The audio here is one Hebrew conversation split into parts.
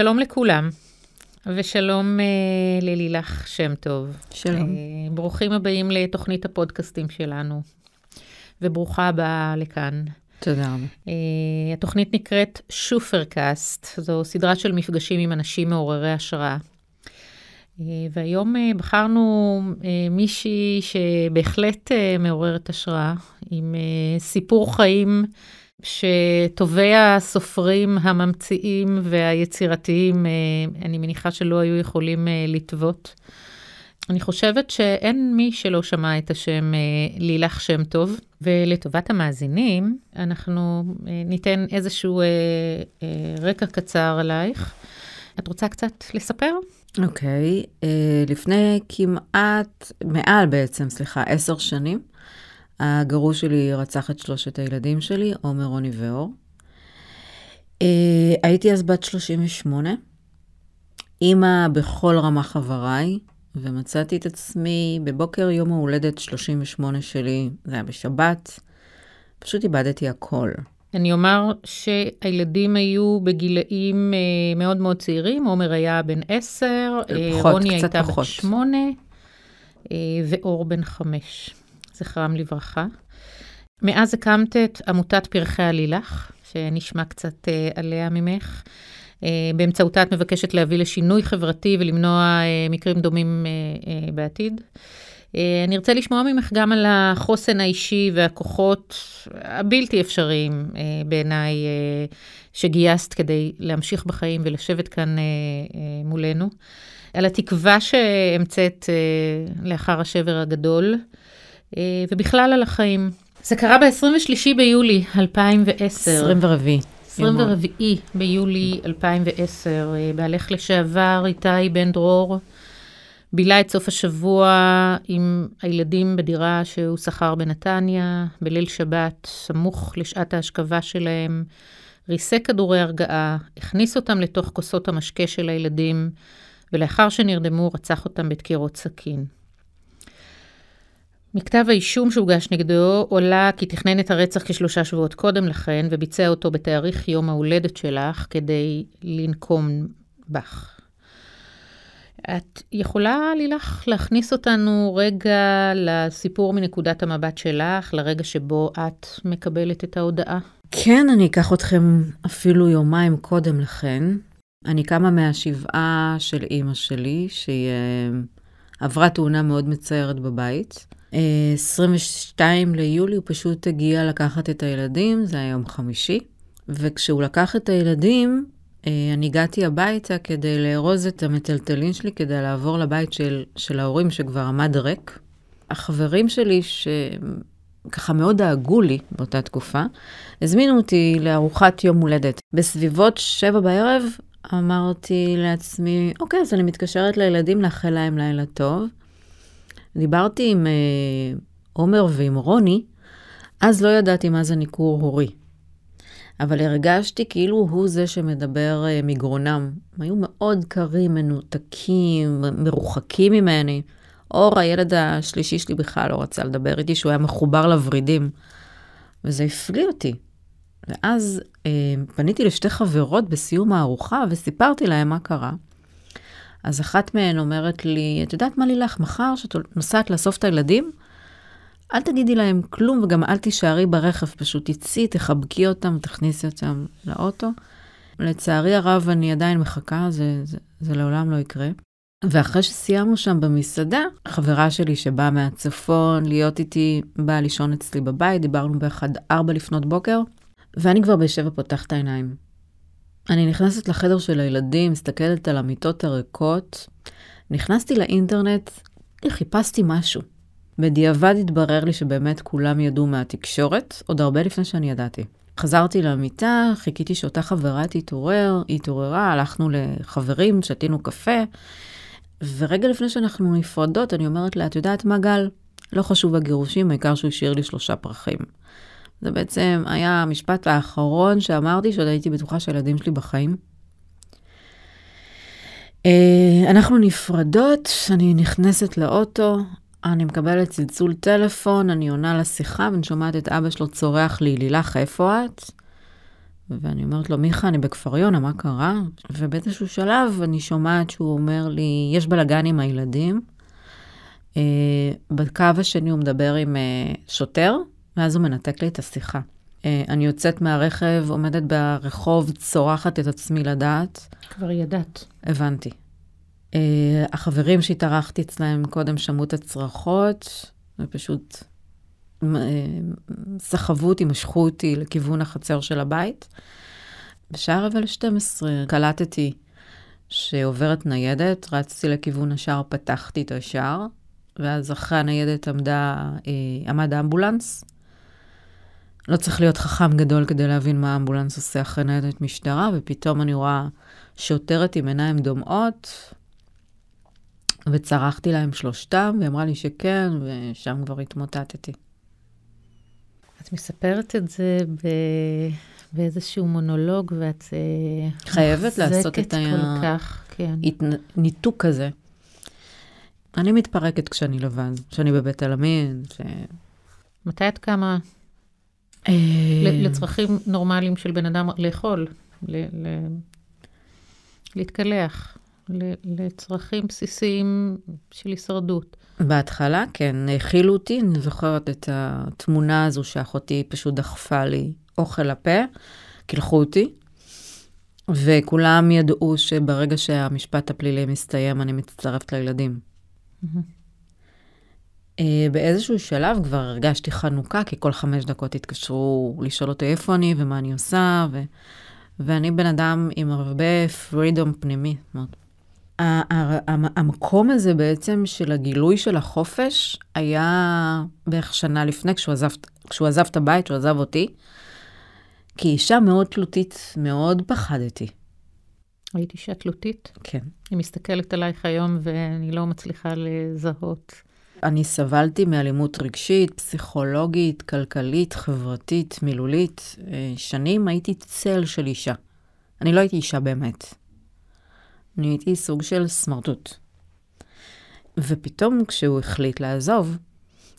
שלום לכולם, ושלום uh, ללילך שם טוב. שלום. Uh, ברוכים הבאים לתוכנית הפודקאסטים שלנו, וברוכה הבאה לכאן. תודה רבה. Uh, התוכנית נקראת שופרקאסט, זו סדרה של מפגשים עם אנשים מעוררי השראה. Uh, והיום uh, בחרנו uh, מישהי שבהחלט מעוררת השראה, עם סיפור חיים שטובי הסופרים הממציאים והיצירתיים, אה, אני מניחה שלא היו יכולים אה, לטוות. אני חושבת שאין מי שלא שמע את השם אה, לילך שם טוב, ולטובת המאזינים, אנחנו ניתן איזשהו רקע קצר עלייך. את רוצה קצת לספר? אוקיי, okay, לפני כמעט, מעל בעצם, סליחה, עשר שנים, הגרוש שלי רצח את שלושת הילדים שלי, עומר, רוני ואור. Uh, הייתי אז בת 38, אימא בכל רמה חבריי, ומצאתי את עצמי בבוקר יום ההולדת 38 שלי, זה היה בשבת, פשוט איבדתי הכל. אני אומר שהילדים היו בגילאים uh, מאוד מאוד צעירים, עומר היה בן 10, פחות, רוני הייתה. בת 8, uh, ואור בן 5. זכרם לברכה. מאז הקמת את עמותת פרחי הלילך, שנשמע קצת uh, עליה ממך. Uh, באמצעותה את מבקשת להביא לשינוי חברתי ולמנוע uh, מקרים דומים בעתיד. אני ארצה לשמוע ממך גם על החוסן האישי והכוחות הבלתי אפשריים בעיניי שגייסת כדי להמשיך בחיים ולשבת כאן מולנו. על התקווה שהמצאת לאחר השבר הגדול. אה, ובכלל על החיים. זה קרה ב-23 ביולי 2010. 24. 24 ביולי 2010, אה, בעלך לשעבר איתי בן דרור בילה את סוף השבוע עם הילדים בדירה שהוא שכר בנתניה, בליל שבת, סמוך לשעת ההשכבה שלהם, ריסק כדורי הרגעה, הכניס אותם לתוך כוסות המשקה של הילדים, ולאחר שנרדמו רצח אותם בדקירות סכין. מכתב האישום שהוגש נגדו עולה כי תכנן את הרצח כשלושה שבועות קודם לכן וביצע אותו בתאריך יום ההולדת שלך כדי לנקום בך. את יכולה, לילך, להכניס אותנו רגע לסיפור מנקודת המבט שלך, לרגע שבו את מקבלת את ההודעה? כן, אני אקח אתכם אפילו יומיים קודם לכן. אני קמה מהשבעה של אימא שלי, שהיא אה, עברה תאונה מאוד מצערת בבית. 22 ליולי הוא פשוט הגיע לקחת את הילדים, זה היה יום חמישי, וכשהוא לקח את הילדים, אה, אני הגעתי הביתה כדי לארוז את המטלטלין שלי, כדי לעבור לבית של, של ההורים שכבר עמד ריק. החברים שלי, שככה מאוד דאגו לי באותה תקופה, הזמינו אותי לארוחת יום הולדת. בסביבות שבע בערב אמרתי לעצמי, אוקיי, אז אני מתקשרת לילדים לאחל להם לילה טוב. דיברתי עם אה, עומר ועם רוני, אז לא ידעתי מה זה ניכור הורי. אבל הרגשתי כאילו הוא זה שמדבר אה, מגרונם. הם היו מאוד קרים, מנותקים, מרוחקים ממני. אור, הילד השלישי שלי בכלל לא רצה לדבר איתי, שהוא היה מחובר לוורידים. וזה הפליא אותי. ואז אה, פניתי לשתי חברות בסיום הארוחה וסיפרתי להם מה קרה. אז אחת מהן אומרת לי, את יודעת מה לילך, מחר שאת נוסעת לאסוף את הילדים, אל תגידי להם כלום וגם אל תישארי ברכב, פשוט תצאי, תחבקי אותם, תכניסי אותם לאוטו. לצערי הרב, אני עדיין מחכה, זה, זה, זה לעולם לא יקרה. ואחרי שסיימנו שם במסעדה, חברה שלי שבאה מהצפון להיות איתי, באה לישון אצלי בבית, דיברנו באחד ארבע לפנות בוקר, ואני כבר בשבע פותחת העיניים. אני נכנסת לחדר של הילדים, מסתכלת על המיטות הריקות. נכנסתי לאינטרנט, חיפשתי משהו. בדיעבד התברר לי שבאמת כולם ידעו מהתקשורת, עוד הרבה לפני שאני ידעתי. חזרתי למיטה, חיכיתי שאותה חברה תתעורר, היא התעוררה, הלכנו לחברים, שתינו קפה, ורגע לפני שאנחנו נפרדות, אני אומרת לה, את יודעת מה, גל? לא חשוב הגירושים, העיקר שהוא השאיר לי שלושה פרחים. זה בעצם היה המשפט האחרון שאמרתי, שעוד הייתי בטוחה שהילדים שלי בחיים. אה, אנחנו נפרדות, אני נכנסת לאוטו, אני מקבלת צלצול טלפון, אני עונה לשיחה ואני שומעת את אבא שלו צורח לי, לילך, איפה את? ואני אומרת לו, מיכה, אני בכפר יונה, מה קרה? ובאיזשהו שלב אני שומעת שהוא אומר לי, יש בלאגן עם הילדים. Uh, בקו השני הוא מדבר עם uh, שוטר, ואז הוא מנתק לי את השיחה. Uh, אני יוצאת מהרכב, עומדת ברחוב, צורחת את עצמי לדעת. כבר ידעת. הבנתי. Uh, החברים שהתארחתי אצלהם קודם שמעו את הצרחות, ופשוט uh, סחבו אותי, משכו אותי לכיוון החצר של הבית. בשעה רבע ל-12 קלטתי שעוברת ניידת, רצתי לכיוון השער, פתחתי את השער, ואז אחרי הניידת עמדה, אה, עמד האמבולנס. לא צריך להיות חכם גדול כדי להבין מה האמבולנס עושה אחרי ניידת משטרה, ופתאום אני רואה שוטרת עם עיניים דומעות, וצרחתי להם שלושתם, והיא אמרה לי שכן, ושם כבר התמוטטתי. את מספרת את זה ב... באיזשהו מונולוג, ואת אה, חייבת לעשות את ה... כל כך, כן. ניתוק כזה. אני מתפרקת כשאני לבד, כשאני בבית עלמין, ש... מתי את קמה? אה, לצרכים נורמליים של בן אדם לאכול, להתקלח, לצרכים בסיסיים של הישרדות. בהתחלה, כן, האכילו אותי, אני זוכרת את התמונה הזו שאחותי פשוט דחפה לי אוכל לפה, קילחו אותי, וכולם ידעו שברגע שהמשפט הפלילי מסתיים, אני מצטרפת לילדים. Mm-hmm. באיזשהו שלב כבר הרגשתי חנוכה, כי כל חמש דקות התקשרו לשאול אותי איפה אני ומה אני עושה, ו... ואני בן אדם עם הרבה פרידום פנימי. המקום הזה בעצם של הגילוי של החופש היה בערך שנה לפני, כשהוא עזב, כשהוא עזב את הבית, כשהוא עזב אותי. כאישה מאוד תלותית, מאוד פחדתי. היית אישה תלותית? כן. אני מסתכלת עלייך היום ואני לא מצליחה לזהות. אני סבלתי מאלימות רגשית, פסיכולוגית, כלכלית, חברתית, מילולית. אה, שנים הייתי צל של אישה. אני לא הייתי אישה באמת. אני הייתי סוג של סמרטוט. ופתאום כשהוא החליט לעזוב,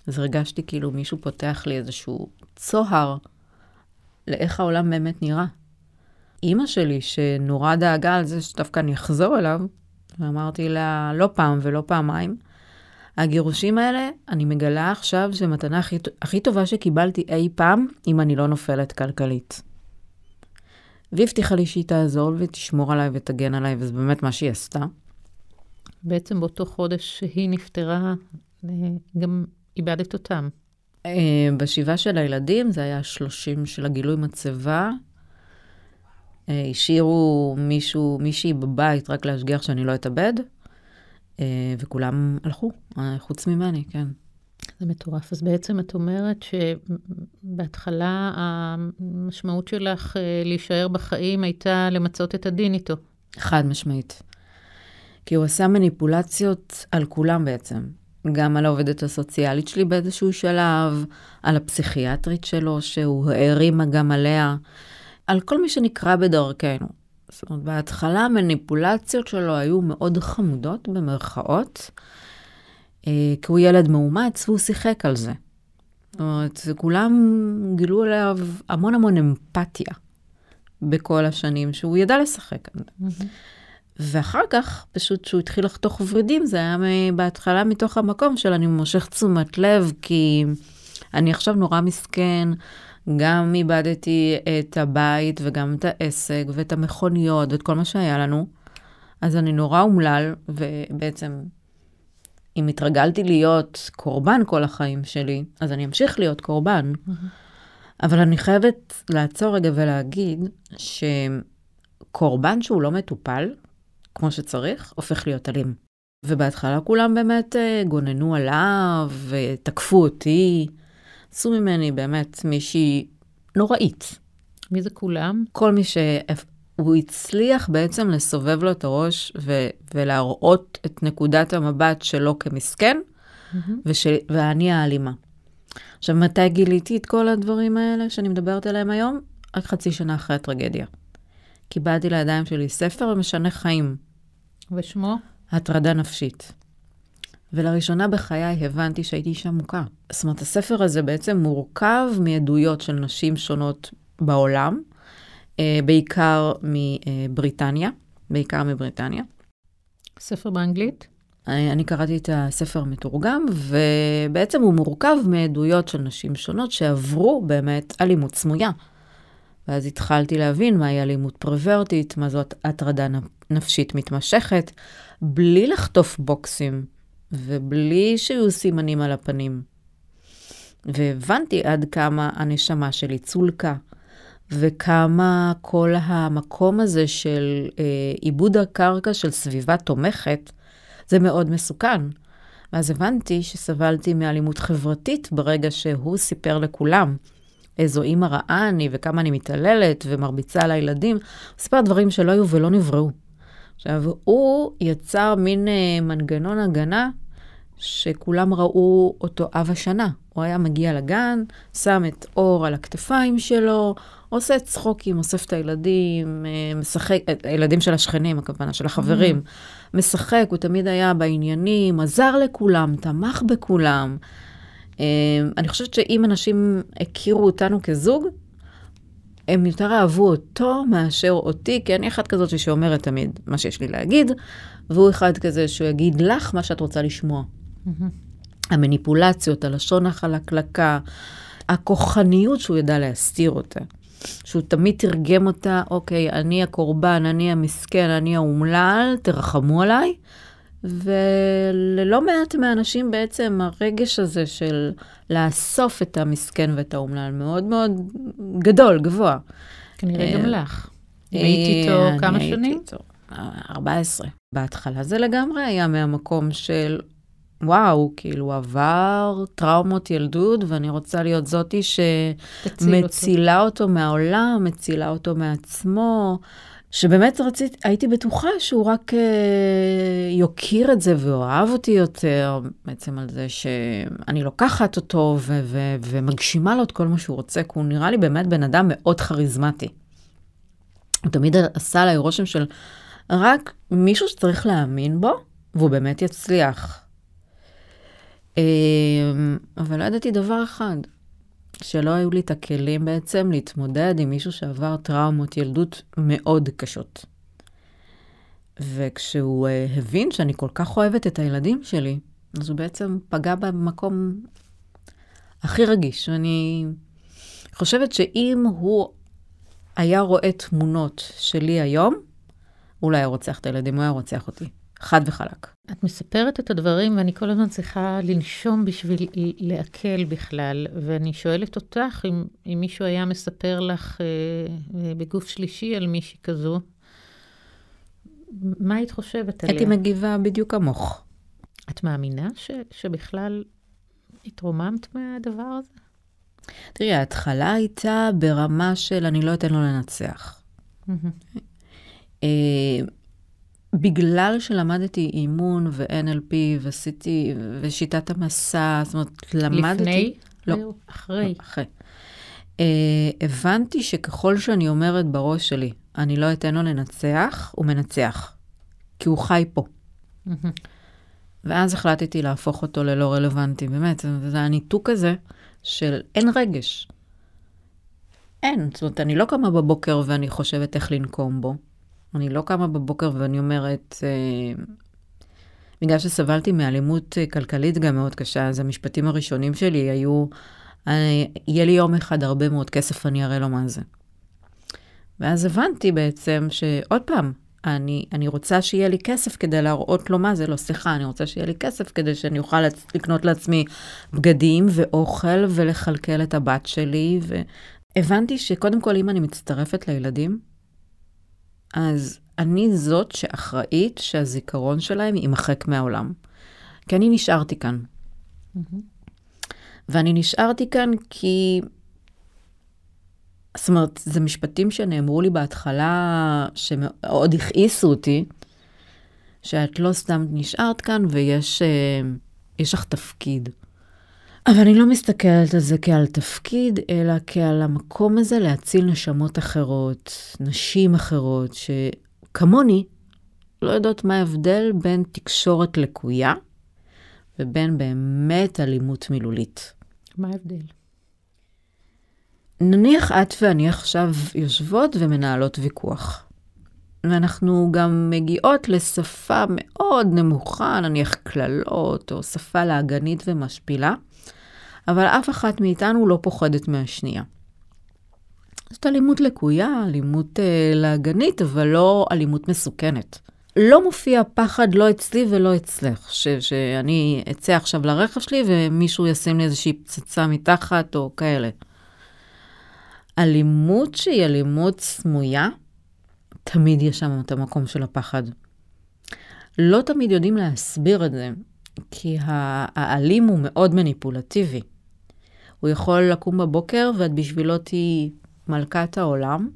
אז הרגשתי כאילו מישהו פותח לי איזשהו צוהר לאיך העולם באמת נראה. אימא שלי, שנורא דאגה על זה שדווקא אני אחזור אליו, ואמרתי לה לא פעם ולא פעמיים, הגירושים האלה, אני מגלה עכשיו שמתנה הכי, הכי טובה שקיבלתי אי פעם, אם אני לא נופלת כלכלית. והיא הבטיחה לי שהיא תעזור ותשמור עליי ותגן עליי, וזה באמת מה שהיא עשתה. בעצם באותו חודש שהיא נפטרה, אה, גם איבדת אותם. אה, בשבעה של הילדים, זה היה 30 של הגילוי מצבה. אה, השאירו מישהו, מישהי בבית רק להשגיח שאני לא אתאבד, וכולם הלכו, חוץ ממני, כן. זה מטורף. אז בעצם את אומרת שבהתחלה המשמעות שלך להישאר בחיים הייתה למצות את הדין איתו. חד משמעית. כי הוא עשה מניפולציות על כולם בעצם. גם על העובדת הסוציאלית שלי באיזשהו שלב, על הפסיכיאטרית שלו, שהוא הערימה גם עליה, על כל מי שנקרא בדרכנו. זאת אומרת, בהתחלה המניפולציות שלו היו מאוד חמודות, במרכאות, אה, כי הוא ילד מאומץ והוא שיחק על זה. זאת אומרת, כולם גילו עליו המון המון אמפתיה בכל השנים שהוא ידע לשחק על זה. ואחר כך, פשוט כשהוא התחיל לחתוך ורידים, זה היה בהתחלה מתוך המקום של אני מושך תשומת לב, כי אני עכשיו נורא מסכן, גם איבדתי את הבית וגם את העסק ואת המכוניות ואת כל מה שהיה לנו. אז אני נורא אומלל, ובעצם, אם התרגלתי להיות קורבן כל החיים שלי, אז אני אמשיך להיות קורבן. Mm-hmm. אבל אני חייבת לעצור רגע ולהגיד שקורבן שהוא לא מטופל, כמו שצריך, הופך להיות אלים. ובהתחלה כולם באמת אה, גוננו עליו, ותקפו אותי. עשו ממני באמת מישהי נוראית. מי זה כולם? כל מי שהוא הצליח בעצם לסובב לו את הראש ו- ולהראות את נקודת המבט שלו כמסכן, mm-hmm. וש- ואני האלימה. עכשיו, מתי גיליתי את כל הדברים האלה שאני מדברת עליהם היום? רק חצי שנה אחרי הטרגדיה. קיבלתי לידיים שלי ספר משנה חיים. ושמו? הטרדה נפשית. ולראשונה בחיי הבנתי שהייתי אישה מוכה. זאת אומרת, הספר הזה בעצם מורכב מעדויות של נשים שונות בעולם, אה, בעיקר מבריטניה, בעיקר מבריטניה. ספר באנגלית? אה, אני קראתי את הספר המתורגם, ובעצם הוא מורכב מעדויות של נשים שונות שעברו באמת אלימות סמויה. ואז התחלתי להבין מהי אלימות פרוורטית, מה זאת הטרדה נפשית מתמשכת, בלי לחטוף בוקסים ובלי שיהיו סימנים על הפנים. והבנתי עד כמה הנשמה שלי צולקה, וכמה כל המקום הזה של אה, עיבוד הקרקע של סביבה תומכת, זה מאוד מסוכן. ואז הבנתי שסבלתי מאלימות חברתית ברגע שהוא סיפר לכולם איזו אימא רעה אני וכמה אני מתעללת ומרביצה על הילדים. הוא סיפר דברים שלא היו ולא נבראו. עכשיו, הוא יצר מין אה, מנגנון הגנה שכולם ראו אותו אב השנה. הוא היה מגיע לגן, שם את אור על הכתפיים שלו, עושה צחוקים, אוסף את הילדים, אה, משחק, את הילדים של השכנים, הכוונה, של החברים. Mm. משחק, הוא תמיד היה בעניינים, עזר לכולם, תמך בכולם. אה, אני חושבת שאם אנשים הכירו אותנו כזוג, הם יותר אהבו אותו מאשר אותי, כי אני אחת כזאת שאומרת תמיד מה שיש לי להגיד, והוא אחד כזה שהוא יגיד לך מה שאת רוצה לשמוע. Mm-hmm. המניפולציות, הלשון החלקלקה, הכוחניות שהוא ידע להסתיר אותה. שהוא תמיד תרגם אותה, אוקיי, אני הקורבן, אני המסכן, אני האומלל, תרחמו עליי. וללא מעט מהאנשים בעצם הרגש הזה של לאסוף את המסכן ואת האומלל מאוד מאוד גדול, גבוה. כנראה גם אה, לך. הייתי איתו כמה שנים? הייתי איתו 14. בהתחלה זה לגמרי היה מהמקום של וואו, כאילו עבר טראומות ילדות, ואני רוצה להיות זאתי שמצילה אותו. אותו מהעולם, מצילה אותו מעצמו. שבאמת רציתי, הייתי בטוחה שהוא רק אה, יוקיר את זה ואוהב אותי יותר, בעצם על זה שאני לוקחת אותו ו- ו- ומגשימה לו את כל מה שהוא רוצה, כי הוא נראה לי באמת בן אדם מאוד כריזמטי. הוא תמיד עשה עליי רושם של רק מישהו שצריך להאמין בו, והוא באמת יצליח. אמ, אבל לא ידעתי דבר אחד, שלא היו לי את הכלים בעצם להתמודד עם מישהו שעבר טראומות ילדות מאוד קשות. וכשהוא uh, הבין שאני כל כך אוהבת את הילדים שלי, אז הוא בעצם פגע במקום הכי רגיש. ואני חושבת שאם הוא היה רואה תמונות שלי היום, הוא לא היה רוצח את הילדים, הוא היה רוצח אותי. חד וחלק. את מספרת את הדברים, ואני כל הזמן צריכה לנשום בשביל לעכל בכלל. ואני שואלת אותך, אם, אם מישהו היה מספר לך אה, אה, בגוף שלישי על מישהי כזו, מה היית חושבת עליה? הייתי מגיבה בדיוק כמוך. את מאמינה ש, שבכלל התרוממת מהדבר הזה? תראי, ההתחלה הייתה ברמה של אני לא אתן לו לנצח. Mm-hmm. בגלל שלמדתי אימון ו-NLP ועשיתי, ושיטת המסע, זאת אומרת, למדתי... לפני? לא. אחרי. לא, אחרי. Uh, הבנתי שככל שאני אומרת בראש שלי, אני לא אתן לו לנצח, הוא מנצח. כי הוא חי פה. ואז החלטתי להפוך אותו ללא רלוונטי. באמת, זה, זה הניתוק הזה של אין רגש. אין. זאת אומרת, אני לא קמה בבוקר ואני חושבת איך לנקום בו. אני לא קמה בבוקר ואני אומרת, אה, בגלל שסבלתי מאלימות אה, כלכלית גם מאוד קשה, אז המשפטים הראשונים שלי היו, אני, יהיה לי יום אחד הרבה מאוד כסף, אני אראה לו מה זה. ואז הבנתי בעצם שעוד פעם, אני, אני רוצה שיהיה לי כסף כדי להראות לו מה זה, לא סליחה, אני רוצה שיהיה לי כסף כדי שאני אוכל לקנות לעצמי בגדים ואוכל ולכלכל את הבת שלי. והבנתי שקודם כל, אם אני מצטרפת לילדים, אז אני זאת שאחראית שהזיכרון שלהם יימחק מהעולם. כי אני נשארתי כאן. Mm-hmm. ואני נשארתי כאן כי... זאת אומרת, זה משפטים שנאמרו לי בהתחלה, שמאוד הכעיסו אותי, שאת לא סתם נשארת כאן ויש אה, לך תפקיד. אבל אני לא מסתכלת על זה כעל תפקיד, אלא כעל המקום הזה להציל נשמות אחרות, נשים אחרות, שכמוני לא יודעות מה ההבדל בין תקשורת לקויה ובין באמת אלימות מילולית. מה ההבדל? נניח את ואני עכשיו יושבות ומנהלות ויכוח. ואנחנו גם מגיעות לשפה מאוד נמוכה, נניח קללות, או שפה להגנית ומשפילה, אבל אף אחת מאיתנו לא פוחדת מהשנייה. זאת אלימות לקויה, אלימות אה, להגנית, אבל לא אלימות מסוכנת. לא מופיע פחד לא אצלי ולא אצלך, ש- שאני אצא עכשיו לרכב שלי ומישהו ישים לי איזושהי פצצה מתחת או כאלה. אלימות שהיא אלימות סמויה, תמיד יש שם את המקום של הפחד. לא תמיד יודעים להסביר את זה, כי האלים הוא מאוד מניפולטיבי. הוא יכול לקום בבוקר ואת בשבילו תהיי מלכת העולם,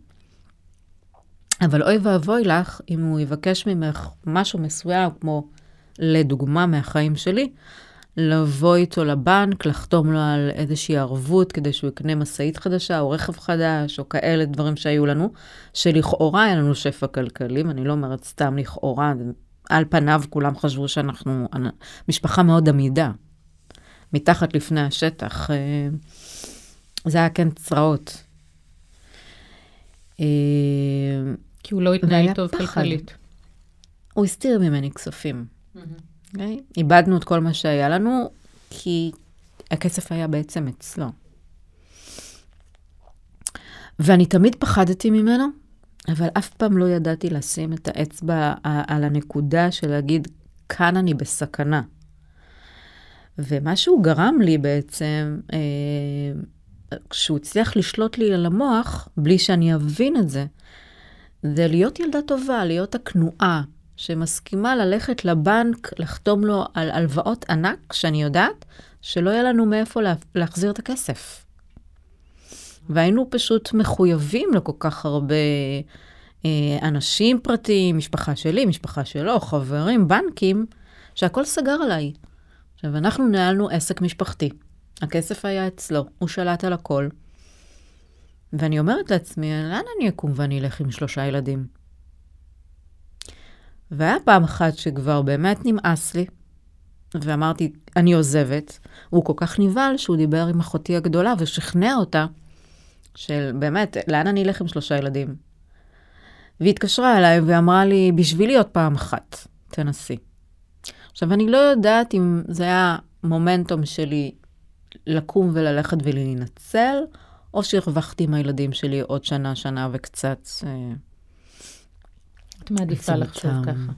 אבל אוי ואבוי לך אם הוא יבקש ממך משהו מסוים, כמו לדוגמה מהחיים שלי, לבוא איתו לבנק, לחתום לו על איזושהי ערבות כדי שהוא יקנה משאית חדשה או רכב חדש או כאלה דברים שהיו לנו, שלכאורה היה לנו שפע כלכלי, ואני לא אומרת סתם לכאורה, על פניו כולם חשבו שאנחנו משפחה מאוד עמידה, מתחת לפני השטח. אה, זה היה כן צרעות. אה, כי הוא לא התנהל טוב כלכלית. הוא הסתיר ממני כספים. Mm-hmm. Okay? אוקיי? איבדנו את כל מה שהיה לנו, כי הכסף היה בעצם אצלו. ואני תמיד פחדתי ממנו, אבל אף פעם לא ידעתי לשים את האצבע על הנקודה של להגיד, כאן אני בסכנה. ומה שהוא גרם לי בעצם, אה, כשהוא הצליח לשלוט לי על המוח, בלי שאני אבין את זה, זה להיות ילדה טובה, להיות הכנועה, שמסכימה ללכת לבנק, לחתום לו על הלוואות ענק, שאני יודעת שלא יהיה לנו מאיפה לה, להחזיר את הכסף. והיינו פשוט מחויבים לכל כך הרבה אה, אנשים פרטיים, משפחה שלי, משפחה שלו, חברים, בנקים, שהכל סגר עליי. עכשיו, אנחנו ניהלנו עסק משפחתי. הכסף היה אצלו, הוא שלט על הכל. ואני אומרת לעצמי, לאן אני אקום ואני אלך עם שלושה ילדים? והיה פעם אחת שכבר באמת נמאס לי, ואמרתי, אני עוזבת. הוא כל כך נבהל שהוא דיבר עם אחותי הגדולה ושכנע אותה של באמת, לאן אני אלך עם שלושה ילדים? והיא התקשרה אליי ואמרה לי, בשבילי עוד פעם אחת, תנסי. עכשיו, אני לא יודעת אם זה היה מומנטום שלי לקום וללכת ולהינצל, או שהרווחתי עם הילדים שלי עוד שנה, שנה וקצת. אה, את מעדיפה לחשוב ככה.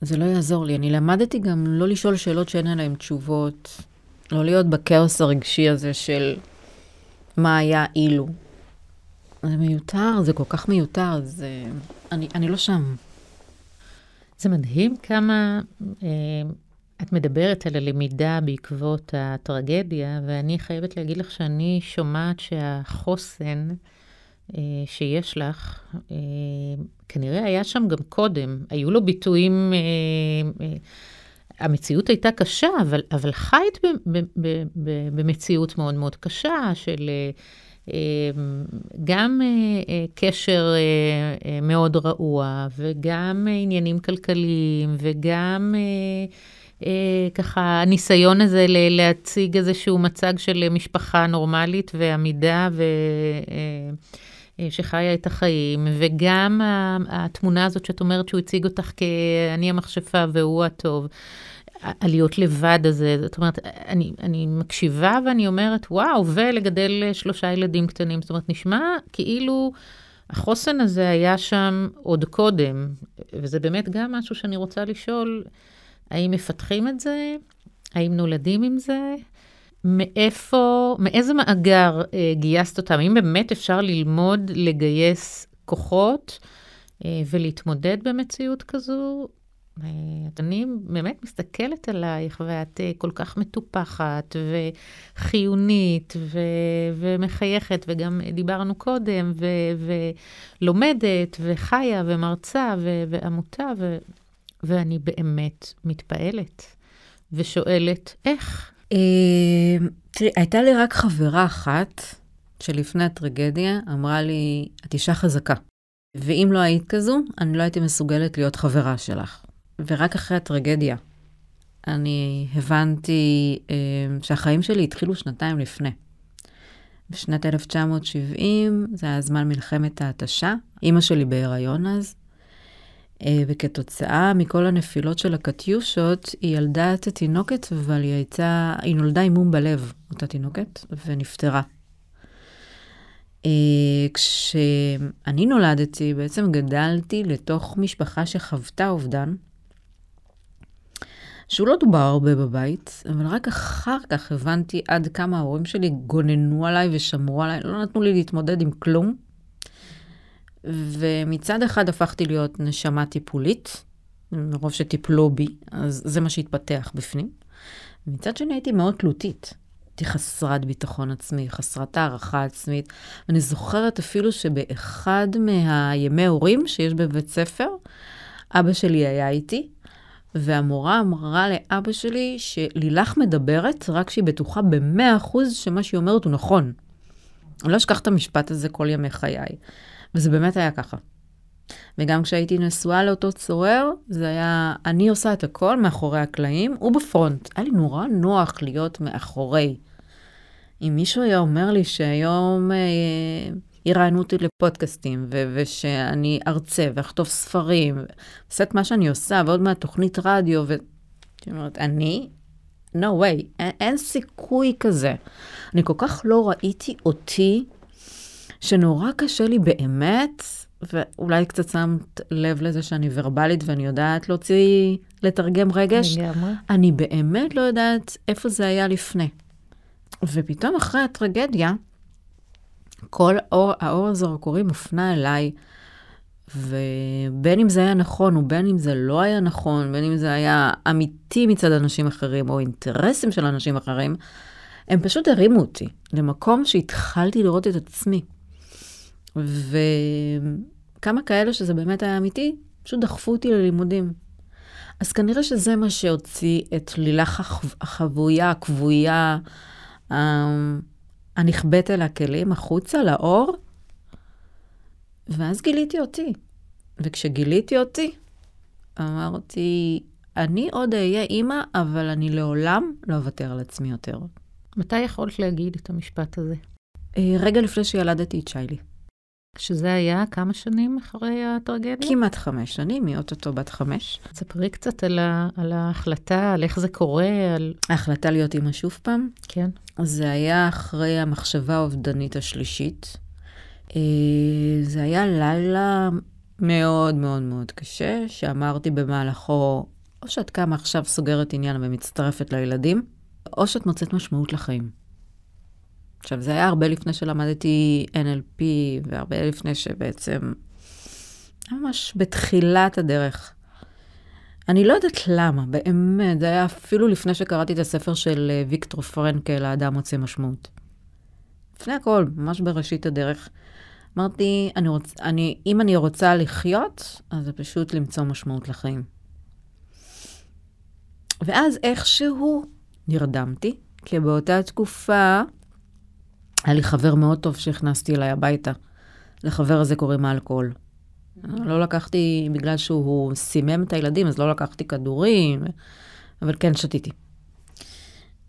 זה לא יעזור לי. אני למדתי גם לא לשאול שאלות שאין עליהן תשובות, לא להיות בכאוס הרגשי הזה של מה היה אילו. זה מיותר, זה כל כך מיותר, זה... אני, אני לא שם. זה מדהים כמה אה, את מדברת על הלמידה בעקבות הטרגדיה, ואני חייבת להגיד לך שאני שומעת שהחוסן אה, שיש לך, אה, כנראה היה שם גם קודם. היו לו ביטויים, אה, אה, המציאות הייתה קשה, אבל, אבל חיית במציאות מאוד מאוד קשה של... אה, גם קשר מאוד רעוע, וגם עניינים כלכליים, וגם ככה הניסיון הזה להציג איזשהו מצג של משפחה נורמלית ועמידה ו... שחיה את החיים, וגם התמונה הזאת שאת אומרת שהוא הציג אותך כ"אני המכשפה והוא הטוב". הלהיות לבד הזה, זאת אומרת, אני, אני מקשיבה ואני אומרת, וואו, ולגדל שלושה ילדים קטנים. זאת אומרת, נשמע כאילו החוסן הזה היה שם עוד קודם, וזה באמת גם משהו שאני רוצה לשאול, האם מפתחים את זה? האם נולדים עם זה? מאיפה, מאיזה מאגר אה, גייסת אותם? האם באמת אפשר ללמוד לגייס כוחות אה, ולהתמודד במציאות כזו? אני באמת מסתכלת עלייך, ואת אה, כל כך מטופחת וחיונית ו- ומחייכת, וגם דיברנו קודם, ו- ולומדת וחיה ומרצה ו- ועמותה, ו- ואני באמת מתפעלת ושואלת, איך? אה, תראי, הייתה לי רק חברה אחת שלפני הטרגדיה אמרה לי, את אישה חזקה. ואם לא היית כזו, אני לא הייתי מסוגלת להיות חברה שלך. ורק אחרי הטרגדיה, אני הבנתי אה, שהחיים שלי התחילו שנתיים לפני. בשנת 1970, זה היה זמן מלחמת ההתשה. אימא שלי בהיריון אז, אה, וכתוצאה מכל הנפילות של הקטיושות, היא ילדה את התינוקת, אבל היא הייתה, היא נולדה עם מום בלב, אותה תינוקת, ונפטרה. אה, כשאני נולדתי, בעצם גדלתי לתוך משפחה שחוותה אובדן, שהוא לא דובר הרבה בבית, אבל רק אחר כך הבנתי עד כמה ההורים שלי גוננו עליי ושמרו עליי, לא נתנו לי להתמודד עם כלום. ומצד אחד הפכתי להיות נשמה טיפולית, מרוב שטיפלו בי, אז זה מה שהתפתח בפנים. מצד שני הייתי מאוד תלותית. הייתי חסרת ביטחון עצמי, חסרת הערכה עצמית. ואני זוכרת אפילו שבאחד מהימי הורים שיש בבית ספר, אבא שלי היה איתי, והמורה אמרה לאבא שלי שלילך מדברת רק שהיא בטוחה במאה אחוז שמה שהיא אומרת הוא נכון. אני לא אשכח את המשפט הזה כל ימי חיי. וזה באמת היה ככה. וגם כשהייתי נשואה לאותו צורר, זה היה, אני עושה את הכל מאחורי הקלעים, הוא בפרונט. היה לי נורא נוח להיות מאחורי. אם מישהו היה אומר לי שהיום אה, יראיינו אותי לפודקאסטים, ו- ושאני ארצה ואכתוב ספרים, ועושה את מה שאני עושה, ועוד מעט תוכנית רדיו, ו... אומרת, אני? no way, אין, אין סיכוי כזה. אני כל כך לא ראיתי אותי שנורא קשה לי באמת, ואולי קצת שמת לב לזה שאני ורבלית ואני יודעת להוציא, לתרגם רגש. לגמרי. אני באמת לא יודעת איפה זה היה לפני. ופתאום אחרי הטרגדיה, כל האור, האור הזרקורי מופנה אליי, ובין אם זה היה נכון ובין אם זה לא היה נכון, בין אם זה היה אמיתי מצד אנשים אחרים או אינטרסים של אנשים אחרים, הם פשוט הרימו אותי למקום שהתחלתי לראות את עצמי. וכמה כאלה שזה באמת היה אמיתי, פשוט דחפו אותי ללימודים. אז כנראה שזה מה שהוציא את לילך החבויה, הכבויה, הנכבדת אל הכלים, החוצה, לאור, ואז גיליתי אותי. וכשגיליתי אותי, אמרתי, אני עוד אהיה אימא, אבל אני לעולם לא אוותר על עצמי יותר. מתי יכולת להגיד את המשפט הזה? אה, רגע לפני שילדתי את שיילי. שזה היה כמה שנים אחרי הטרגדיה? כמעט חמש שנים, היא אוטוטו בת חמש. ספרי קצת על, ה, על ההחלטה, על איך זה קורה, על... ההחלטה להיות אימא שוב פעם? כן. זה היה אחרי המחשבה האובדנית השלישית. אה, זה היה לילה מאוד מאוד מאוד קשה, שאמרתי במהלכו, או שאת קמה עכשיו סוגרת עניין ומצטרפת לילדים, או שאת מוצאת משמעות לחיים. עכשיו, זה היה הרבה לפני שלמדתי NLP, והרבה לפני שבעצם, ממש בתחילת הדרך. אני לא יודעת למה, באמת, זה היה אפילו לפני שקראתי את הספר של אה, ויקטור פרנקל, האדם מוצא משמעות. לפני הכל, ממש בראשית הדרך. אמרתי, אני רוצ, אני, אם אני רוצה לחיות, אז זה פשוט למצוא משמעות לחיים. ואז איכשהו נרדמתי, כי באותה תקופה היה לי חבר מאוד טוב שהכנסתי אליי הביתה. לחבר הזה קוראים האלכוהול. לא לקחתי, בגלל שהוא סימם את הילדים, אז לא לקחתי כדורים, אבל כן שתיתי.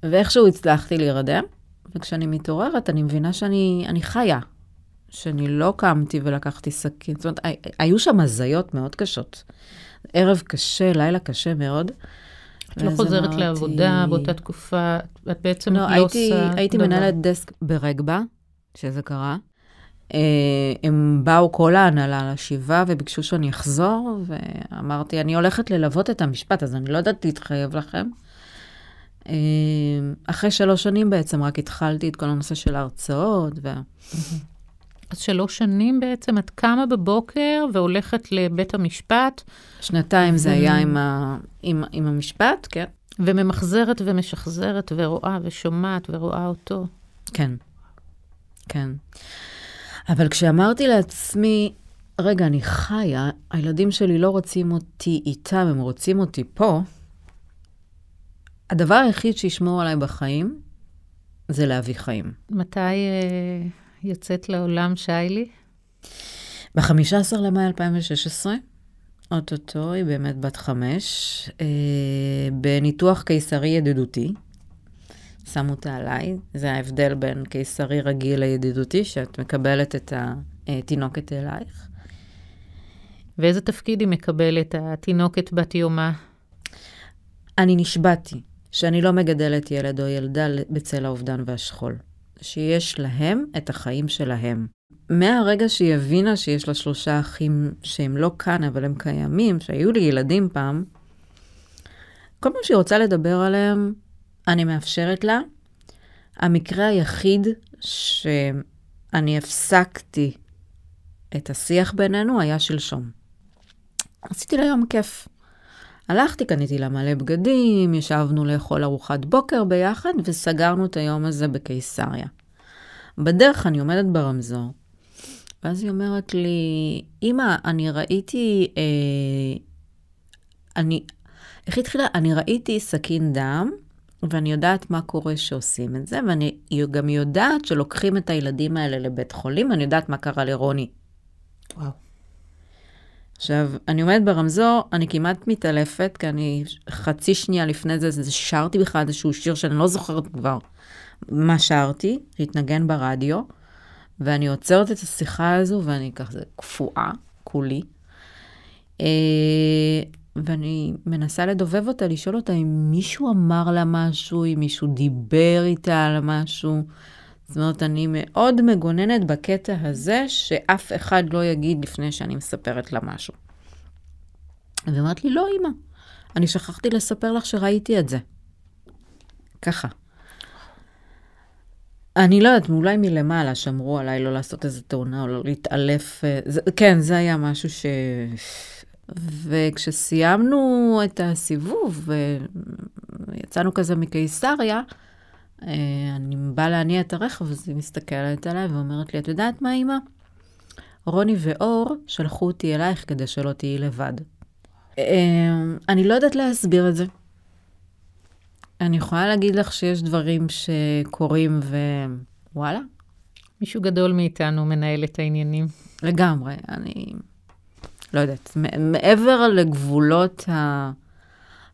ואיכשהו הצלחתי להירדם, וכשאני מתעוררת, אני מבינה שאני חיה, שאני לא קמתי ולקחתי סכין. זאת אומרת, היו שם הזיות מאוד קשות. ערב קשה, לילה קשה מאוד. את לא חוזרת אמרתי... לעבודה באותה תקופה, את בעצם לא, לא הייתי, עושה... הייתי דבר. מנהלת דסק ברגבה, שזה קרה. אה, הם באו כל ההנהלה לשבעה וביקשו שאני אחזור, ואמרתי, אני הולכת ללוות את המשפט, אז אני לא יודעת להתחייב לכם. אה, אחרי שלוש שנים בעצם רק התחלתי את כל הנושא של ההרצאות. וה... אז שלוש שנים בעצם, את קמה בבוקר והולכת לבית המשפט. שנתיים זה היה עם, ה... עם, עם המשפט, כן. וממחזרת ומשחזרת ורואה ושומעת ורואה אותו. כן, כן. אבל כשאמרתי לעצמי, רגע, אני חיה, הילדים שלי לא רוצים אותי איתם, הם רוצים אותי פה, הדבר היחיד שישמור עליי בחיים זה להביא חיים. מתי אה, יוצאת לעולם שיילי? ב-15 למאי 2016, אוטוטו, היא באמת בת חמש, אה, בניתוח קיסרי ידידותי. שמו אותה עליי. זה ההבדל בין קיסרי רגיל לידידותי, שאת מקבלת את התינוקת אלייך. ואיזה תפקיד היא מקבלת, התינוקת בת יומה? אני נשבעתי שאני לא מגדלת ילד או ילדה בצל האובדן והשכול. שיש להם את החיים שלהם. מהרגע שהיא הבינה שיש לה שלושה אחים שהם לא כאן, אבל הם קיימים, שהיו לי ילדים פעם, כל פעם שהיא רוצה לדבר עליהם, אני מאפשרת לה. המקרה היחיד שאני הפסקתי את השיח בינינו היה שלשום. עשיתי לה יום כיף. הלכתי, קניתי לה מלא בגדים, ישבנו לאכול ארוחת בוקר ביחד, וסגרנו את היום הזה בקיסריה. בדרך אני עומדת ברמזור, ואז היא אומרת לי, אמא, אני ראיתי, אה, אני, איך התחילה? אני ראיתי סכין דם, ואני יודעת מה קורה שעושים את זה, ואני גם יודעת שלוקחים את הילדים האלה לבית חולים, אני יודעת מה קרה לרוני. וואו. עכשיו, אני עומדת ברמזור, אני כמעט מתעלפת, כי אני חצי שנייה לפני זה, זה שרתי בכלל איזשהו שיר שאני לא זוכרת כבר מה שרתי, שהתנגן ברדיו, ואני עוצרת את השיחה הזו, ואני ככה קפואה, כולי. אה, ואני מנסה לדובב אותה, לשאול אותה אם מישהו אמר לה משהו, אם מישהו דיבר איתה על משהו. זאת אומרת, אני מאוד מגוננת בקטע הזה, שאף אחד לא יגיד לפני שאני מספרת לה משהו. והיא אומרת לי, לא, אמא, אני שכחתי לספר לך שראיתי את זה. ככה. אני לא יודעת, אולי מלמעלה שמרו עליי לא לעשות איזה תאונה או לא להתעלף. אה, זה, כן, זה היה משהו ש... וכשסיימנו את הסיבוב, ויצאנו כזה מקיסריה, אה, אני באה להניע את הרכב, אז היא מסתכלת עליי ואומרת לי, את יודעת מה, אמא? רוני ואור שלחו אותי אלייך כדי שלא תהיי לבד. אה, אני לא יודעת להסביר את זה. אני יכולה להגיד לך שיש דברים שקורים ווואלה. מישהו גדול מאיתנו מנהל את העניינים. לגמרי, אני לא יודעת, מעבר לגבולות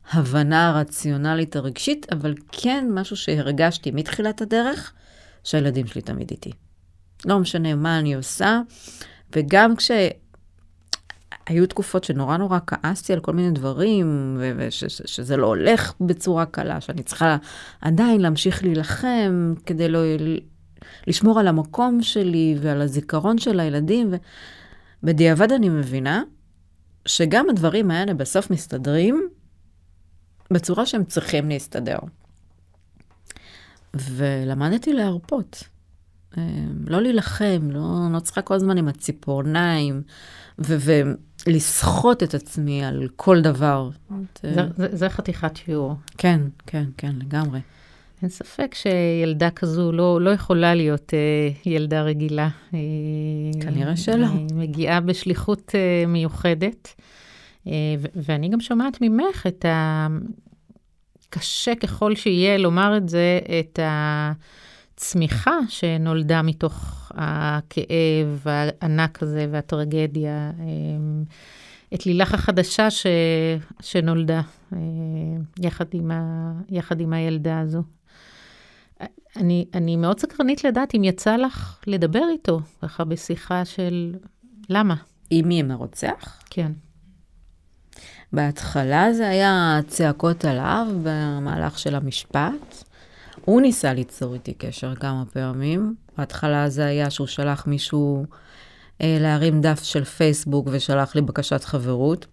ההבנה הרציונלית הרגשית, אבל כן משהו שהרגשתי מתחילת הדרך, שהילדים שלי תמיד איתי. לא משנה מה אני עושה, וגם כש... היו תקופות שנורא נורא כעסתי על כל מיני דברים, ושזה לא הולך בצורה קלה, שאני צריכה עדיין להמשיך להילחם כדי לא... לשמור על המקום שלי ועל הזיכרון של הילדים. ובדיעבד אני מבינה שגם הדברים האלה בסוף מסתדרים בצורה שהם צריכים להסתדר. ולמדתי להרפות. אה, לא להילחם, לא, לא צריכה כל הזמן עם הציפורניים, ולסחוט את עצמי על כל דבר. זה, זה, זה חתיכת שיעור. כן, כן, כן, לגמרי. אין ספק שילדה כזו לא, לא יכולה להיות אה, ילדה רגילה. אה, כנראה שלא. היא מגיעה בשליחות אה, מיוחדת. אה, ואני גם שומעת ממך את ה... קשה ככל שיהיה לומר את זה, את הצמיחה שנולדה מתוך הכאב הענק הזה והטרגדיה. אה, את לילך החדשה ש... שנולדה אה, יחד עם, ה... יחד עם הילדה הזו. אני, אני מאוד סקרנית לדעת אם יצא לך לדבר איתו, ככה בשיחה של למה. עם מי, עם הרוצח? כן. בהתחלה זה היה צעקות עליו במהלך של המשפט. הוא ניסה ליצור איתי קשר כמה פעמים. בהתחלה זה היה שהוא שלח מישהו אה, להרים דף של פייסבוק ושלח לי בקשת חברות.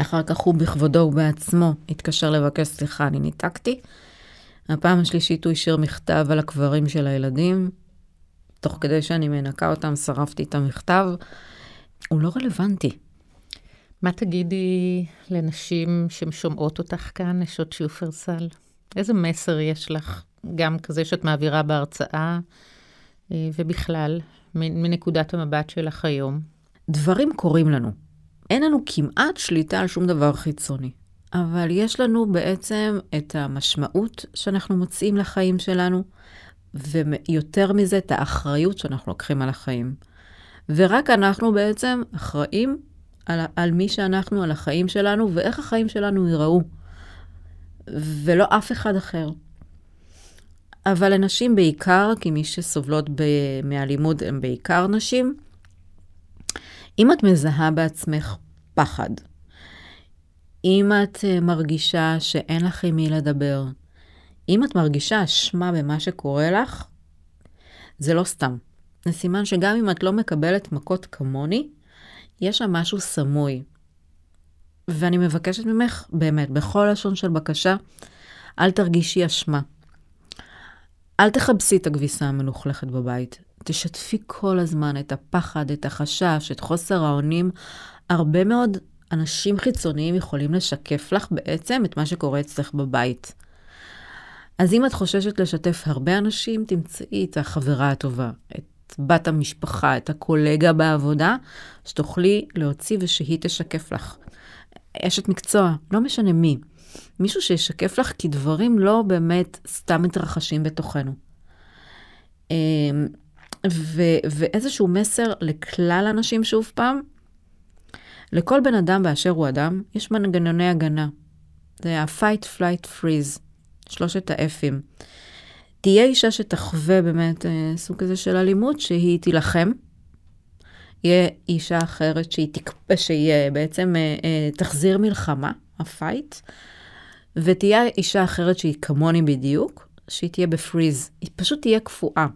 אחר כך הוא בכבודו ובעצמו התקשר לבקש סליחה, אני ניתקתי. הפעם השלישית הוא השאיר מכתב על הקברים של הילדים. תוך כדי שאני מנקה אותם, שרפתי את המכתב. הוא לא רלוונטי. מה תגידי לנשים ששומעות אותך כאן, נשות שופרסל? איזה מסר יש לך, גם כזה שאת מעבירה בהרצאה, אה, ובכלל, מנקודת המבט שלך היום? דברים קורים לנו. אין לנו כמעט שליטה על שום דבר חיצוני. אבל יש לנו בעצם את המשמעות שאנחנו מוצאים לחיים שלנו, ויותר מזה, את האחריות שאנחנו לוקחים על החיים. ורק אנחנו בעצם אחראים על, על מי שאנחנו, על החיים שלנו, ואיך החיים שלנו ייראו. ולא אף אחד אחר. אבל לנשים בעיקר, כי מי שסובלות ב- מאלימות הן בעיקר נשים. אם את מזהה בעצמך פחד, אם את אה, מרגישה שאין לך עם מי לדבר, אם את מרגישה אשמה במה שקורה לך, זה לא סתם. זה סימן שגם אם את לא מקבלת מכות כמוני, יש שם משהו סמוי. ואני מבקשת ממך, באמת, בכל לשון של בקשה, אל תרגישי אשמה. אל תכבסי את הכביסה המלוכלכת בבית. תשתפי כל הזמן את הפחד, את החשש, את חוסר האונים. הרבה מאוד אנשים חיצוניים יכולים לשקף לך בעצם את מה שקורה אצלך בבית. אז אם את חוששת לשתף הרבה אנשים, תמצאי את החברה הטובה, את בת המשפחה, את הקולגה בעבודה, שתוכלי להוציא ושהיא תשקף לך. אשת מקצוע, לא משנה מי. מישהו שישקף לך, כי דברים לא באמת סתם מתרחשים בתוכנו. אמ, ו- ואיזשהו מסר לכלל האנשים, שוב פעם, לכל בן אדם באשר הוא אדם, יש מנגנוני הגנה. זה ה-fight, flight, freeze, שלושת האפים. תהיה אישה שתחווה באמת אה, סוג כזה של אלימות, שהיא תילחם. יהיה אישה אחרת שהיא, תק... שהיא אה, בעצם אה, תחזיר מלחמה, ה fight, ותהיה אישה אחרת שהיא כמוני בדיוק, שהיא תהיה ב freeze, היא פשוט תהיה קפואה.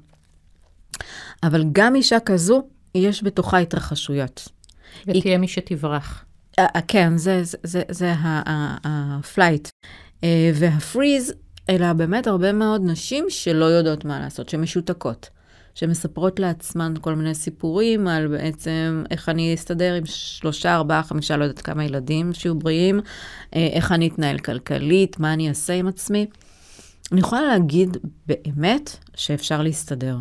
אבל גם אישה כזו, יש בתוכה התרחשויות. ותהיה היא... מי שתברח. אה, כן, זה, זה, זה, זה ה flight. וה freeze, אלא באמת הרבה מאוד נשים שלא יודעות מה לעשות, שמשותקות. שמספרות לעצמן כל מיני סיפורים על בעצם איך אני אסתדר עם שלושה, ארבעה, חמישה, לא יודעת כמה ילדים שיהיו בריאים, איך אני אתנהל כלכלית, מה אני אעשה עם עצמי. אני יכולה להגיד באמת שאפשר להסתדר.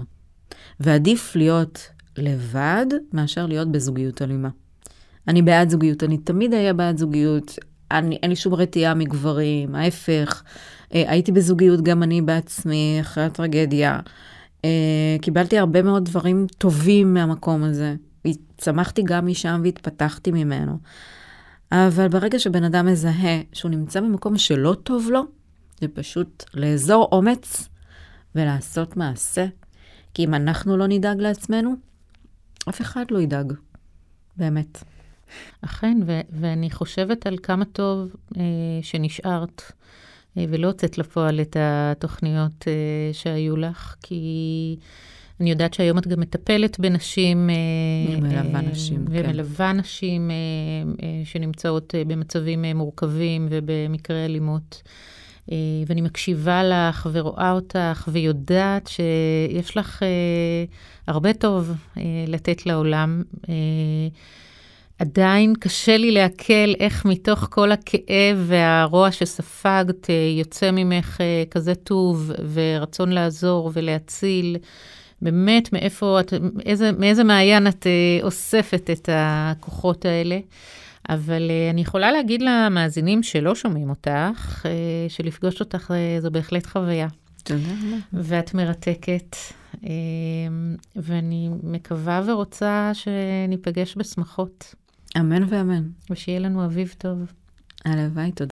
ועדיף להיות לבד מאשר להיות בזוגיות אלימה. אני בעד זוגיות, אני תמיד אהיה בעד זוגיות, אני, אין לי שום רתיעה מגברים, ההפך. הייתי בזוגיות גם אני בעצמי, אחרי הטרגדיה. קיבלתי הרבה מאוד דברים טובים מהמקום הזה. צמחתי גם משם והתפתחתי ממנו. אבל ברגע שבן אדם מזהה שהוא נמצא במקום שלא טוב לו, זה פשוט לאזור אומץ ולעשות מעשה. כי אם אנחנו לא נדאג לעצמנו, אף אחד לא ידאג. באמת. אכן, ו- ואני חושבת על כמה טוב אה, שנשארת אה, ולא הוצאת לפועל את התוכניות אה, שהיו לך, כי אני יודעת שהיום את גם מטפלת בנשים. אה, ומלווה נשים, כן. ומלווה נשים שנמצאות במצבים מורכבים ובמקרי אלימות. ואני מקשיבה לך ורואה אותך ויודעת שיש לך הרבה טוב לתת לעולם. עדיין קשה לי לעכל איך מתוך כל הכאב והרוע שספגת, יוצא ממך כזה טוב ורצון לעזור ולהציל. באמת, מאיפה את, איזה, מאיזה מעיין את אוספת את הכוחות האלה. אבל אני יכולה להגיד למאזינים שלא שומעים אותך, שלפגוש אותך זו בהחלט חוויה. תודה רבה. ואת מרתקת, ואני מקווה ורוצה שניפגש בשמחות. אמן ואמן. ושיהיה לנו אביב טוב. הלוואי, תודה.